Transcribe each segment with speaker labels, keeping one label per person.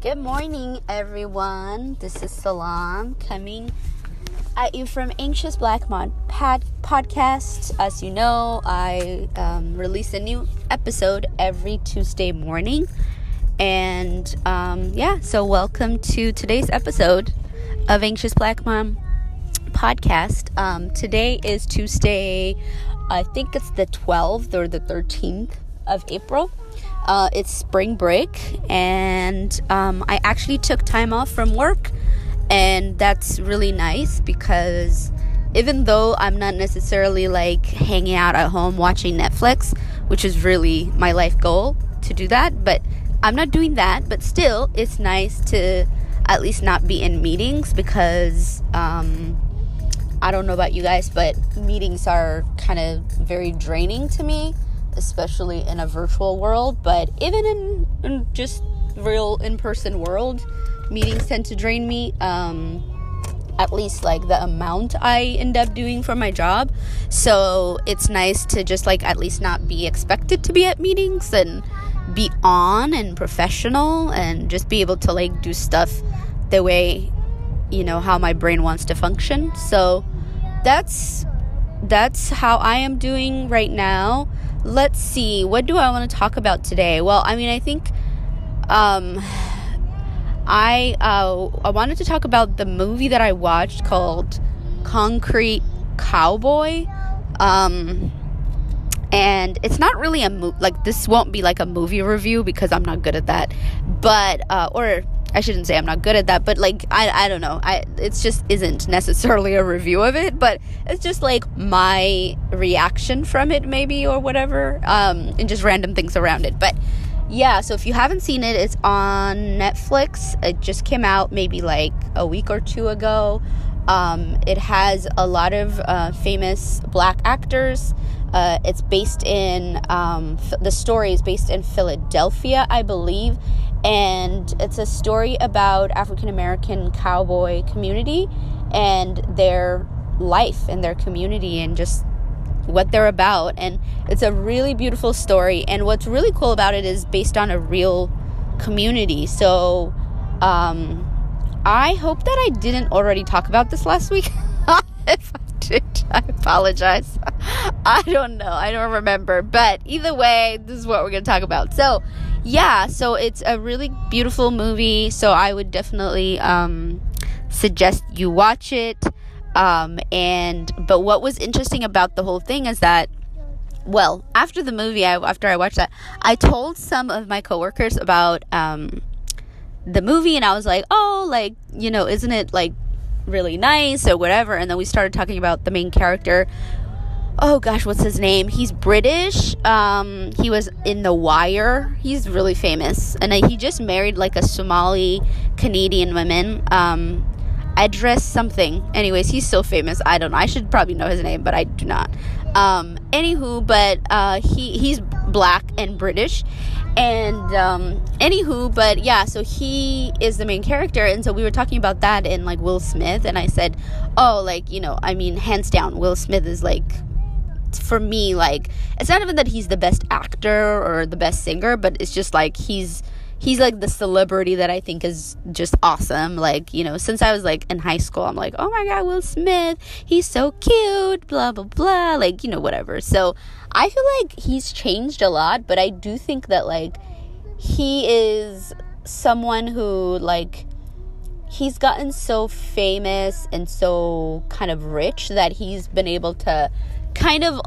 Speaker 1: Good morning, everyone. This is Salam coming at you from Anxious Black Mod Pad Podcast. As you know, I um, release a new episode every Tuesday morning. And um, yeah, so welcome to today's episode of Anxious Black Mom podcast. Um, today is Tuesday, I think it's the 12th or the 13th of April. Uh, it's spring break, and um, I actually took time off from work, and that's really nice because even though I'm not necessarily like hanging out at home watching Netflix, which is really my life goal to do that, but I'm not doing that. But still, it's nice to at least not be in meetings because um, I don't know about you guys, but meetings are kind of very draining to me especially in a virtual world, but even in, in just real in-person world, meetings tend to drain me. Um, at least like the amount I end up doing for my job. So it's nice to just like at least not be expected to be at meetings and be on and professional and just be able to like do stuff the way you know how my brain wants to function. So that's that's how I am doing right now let's see what do i want to talk about today? Well i mean i think um i uh i wanted to talk about the movie that i watched called concrete cowboy. Um and it's not really a mo- like this won't be like a movie review because i'm not good at that. But uh or I shouldn't say I'm not good at that, but like I I don't know. I it's just isn't necessarily a review of it, but it's just like my reaction from it maybe or whatever. Um and just random things around it. But yeah, so if you haven't seen it, it's on Netflix. It just came out maybe like a week or two ago. Um, it has a lot of uh, famous black actors. Uh, it's based in, um, the story is based in Philadelphia, I believe and it's a story about African American cowboy community and their life and their community and just what they're about. And it's a really beautiful story. And what's really cool about it is based on a real community. So um i hope that i didn't already talk about this last week. If i apologize. I don't know. I don't remember. But either way this is what we're gonna talk about. So yeah, so it's a really beautiful movie. So I would definitely um, suggest you watch it. Um, and but what was interesting about the whole thing is that well after the movie I, after i watched that i told some of my coworkers about um, the movie and i was like oh like you know isn't it like really nice or whatever and then we started talking about the main character oh gosh, what's his name? He's British. Um, he was in The Wire. He's really famous, and he just married like a Somali Canadian woman. Um, Idris something. Anyways, he's so famous. I don't know. I should probably know his name, but I do not. Um, anywho, but uh, he he's black and British, and um, anywho, but yeah. So he is the main character, and so we were talking about that in like Will Smith, and I said, oh, like you know, I mean, hands down, Will Smith is like for me like it's not even that he's the best actor or the best singer but it's just like he's he's like the celebrity that I think is just awesome. Like, you know, since I was like in high school, I'm like, oh my God, Will Smith, he's so cute, blah, blah, blah, like, you know, whatever. So I feel like he's changed a lot, but I do think that like he is someone who like he's gotten so famous and so kind of rich that he's been able to kind of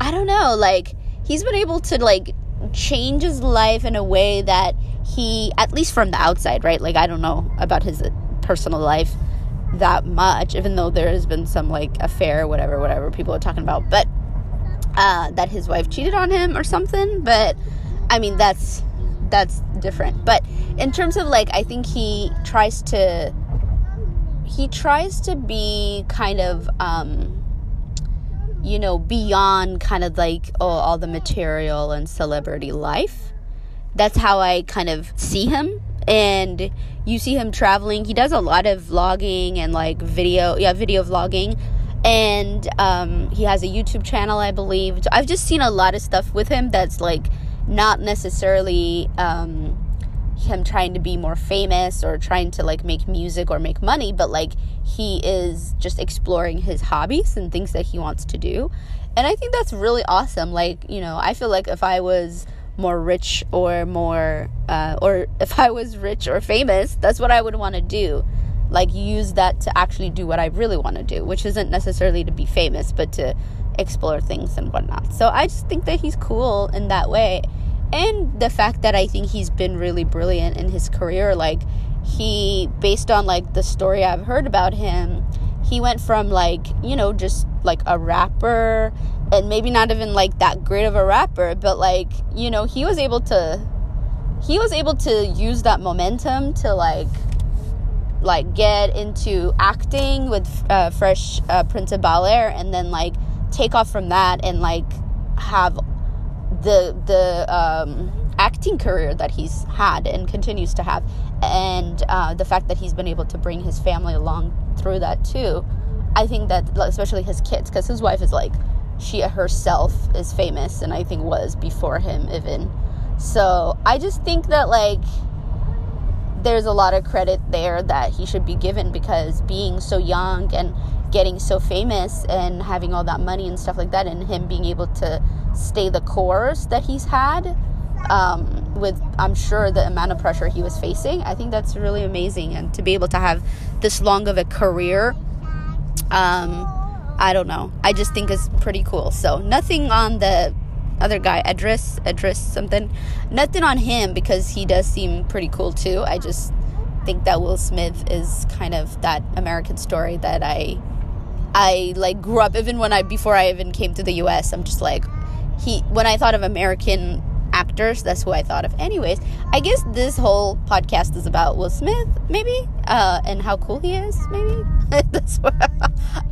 Speaker 1: I don't know, like he's been able to like change his life in a way that he at least from the outside, right? Like I don't know about his personal life that much even though there has been some like affair whatever whatever people are talking about. But uh that his wife cheated on him or something. But I mean that's that's different. But in terms of like I think he tries to he tries to be kind of um you know, beyond kind of like oh, all the material and celebrity life. That's how I kind of see him. And you see him traveling. He does a lot of vlogging and like video, yeah, video vlogging. And um, he has a YouTube channel, I believe. I've just seen a lot of stuff with him that's like not necessarily um, him trying to be more famous or trying to like make music or make money, but like he is just exploring his hobbies and things that he wants to do. And I think that's really awesome. Like, you know, I feel like if I was more rich or more, uh, or if I was rich or famous, that's what I would want to do. Like, use that to actually do what I really want to do, which isn't necessarily to be famous, but to explore things and whatnot. So I just think that he's cool in that way. And the fact that I think he's been really brilliant in his career, like, he, based on like the story I've heard about him, he went from like, you know, just like a rapper and maybe not even like that great of a rapper, but like, you know, he was able to he was able to use that momentum to like like get into acting with uh, Fresh uh, Prince of Bel Air and then like take off from that and like have the the um, acting career that he's had and continues to have, and uh, the fact that he's been able to bring his family along through that too. I think that especially his kids, because his wife is like she herself is famous, and I think was before him even. So I just think that like there's a lot of credit there that he should be given because being so young and getting so famous and having all that money and stuff like that and him being able to stay the course that he's had um, with i'm sure the amount of pressure he was facing. I think that's really amazing. And to be able to have this long of a career um, i don't know. I just think is pretty cool. So nothing on the other guy Idris Idris something. Nothing on him because he does seem pretty cool too. I just think that will smith is kind of that american story that i I like grew up even when I before I even came to the US I'm just like he when I thought of American actors that's who I thought of. Anyways I guess this whole podcast is about Will Smith maybe uh, and how cool he is maybe? That's what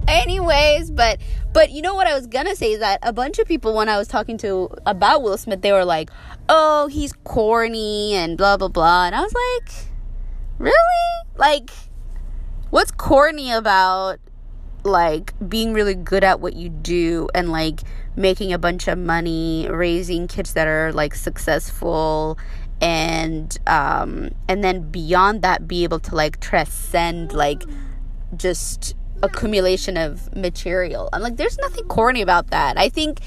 Speaker 1: anyways but but you know what I was gonna say is that a bunch of people when I was talking to about Will Smith they were like oh he's corny and blah blah blah and I was like really? Like what's corny about like being really good at what you do and like making a bunch of money, raising kids that are like successful and um and then beyond that be able to like transcend like just accumulation of material. I'm like there's nothing corny about that. I think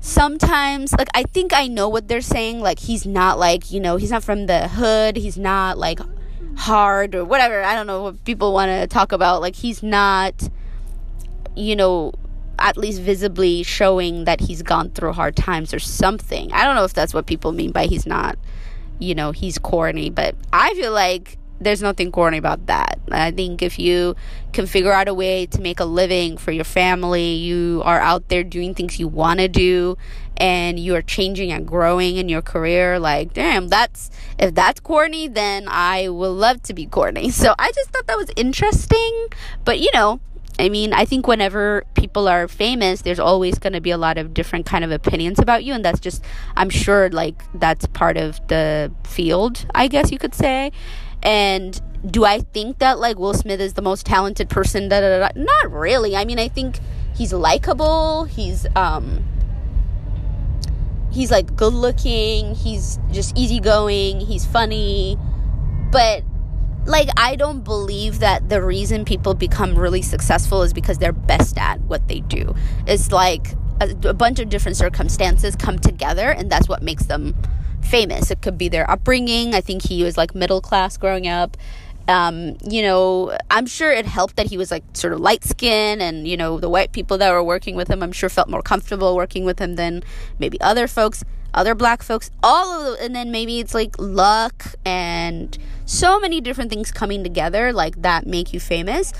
Speaker 1: sometimes like I think I know what they're saying like he's not like, you know, he's not from the hood, he's not like hard or whatever. I don't know what people want to talk about. Like he's not you know, at least visibly showing that he's gone through hard times or something. I don't know if that's what people mean by he's not, you know, he's corny, but I feel like there's nothing corny about that. I think if you can figure out a way to make a living for your family, you are out there doing things you want to do and you are changing and growing in your career, like, damn, that's if that's corny, then I will love to be corny. So I just thought that was interesting, but you know, I mean, I think whenever people are famous, there's always going to be a lot of different kind of opinions about you, and that's just, I'm sure, like that's part of the field, I guess you could say. And do I think that like Will Smith is the most talented person? Not really. I mean, I think he's likable. He's um, he's like good looking. He's just easygoing. He's funny, but like I don't believe that the reason people become really successful is because they're best at what they do. It's like a, a, bunch of different circumstances come together and that's what makes them famous. It could be their upbringing. I think he was like middle class growing up. Um, you know, I'm sure it helped that he was like sort of light skinned and, you know, the white people that were working with him, I'm sure felt more comfortable working with him than maybe other folks other black folks, all of the, and then maybe it's like luck and so many different things coming together like that make you famous.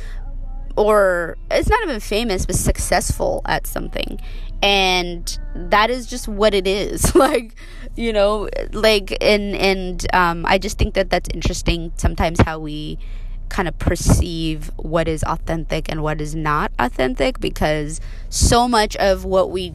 Speaker 1: Or it's not even famous but successful at something and that is just what it is. Like you know like and and um i just think that that's interesting sometimes how we kind of perceive what is authentic and what is not authentic because so much of what we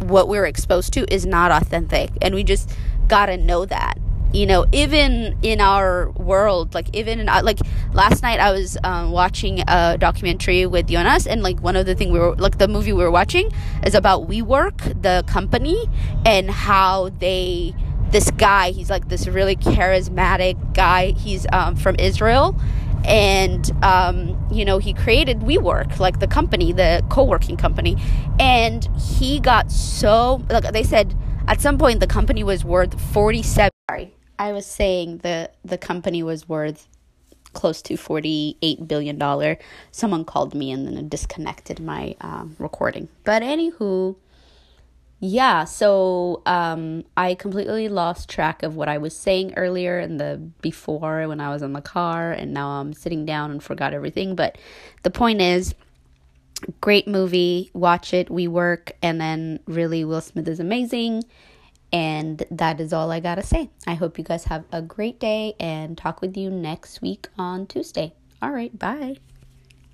Speaker 1: what we're exposed to is not authentic and we just gotta know that you know even in our world like even in like last night i was um, watching a documentary with jonas and like one of the thing we were like the movie we were watching is about WeWork the company and how they this guy. He's like this really charismatic guy. He's um, from Israel, and um, you know he created WeWork, like the company, the co-working company, and he got so like they said at some point the company was worth forty seven. Sorry, I was saying the the company was worth close to forty eight billion dollar. Someone called me and then disconnected my um, recording. But anywho yeah, so um, I completely lost track of what I was saying earlier and the before when I was in the car, and now I'm sitting down and forgot everything. But the point is, great movie. Watch it. WeWork, and then really Will Smith is amazing. And that is all I gotta say. I hope you guys have a great day and talk with you next week on Tuesday. All right, bye.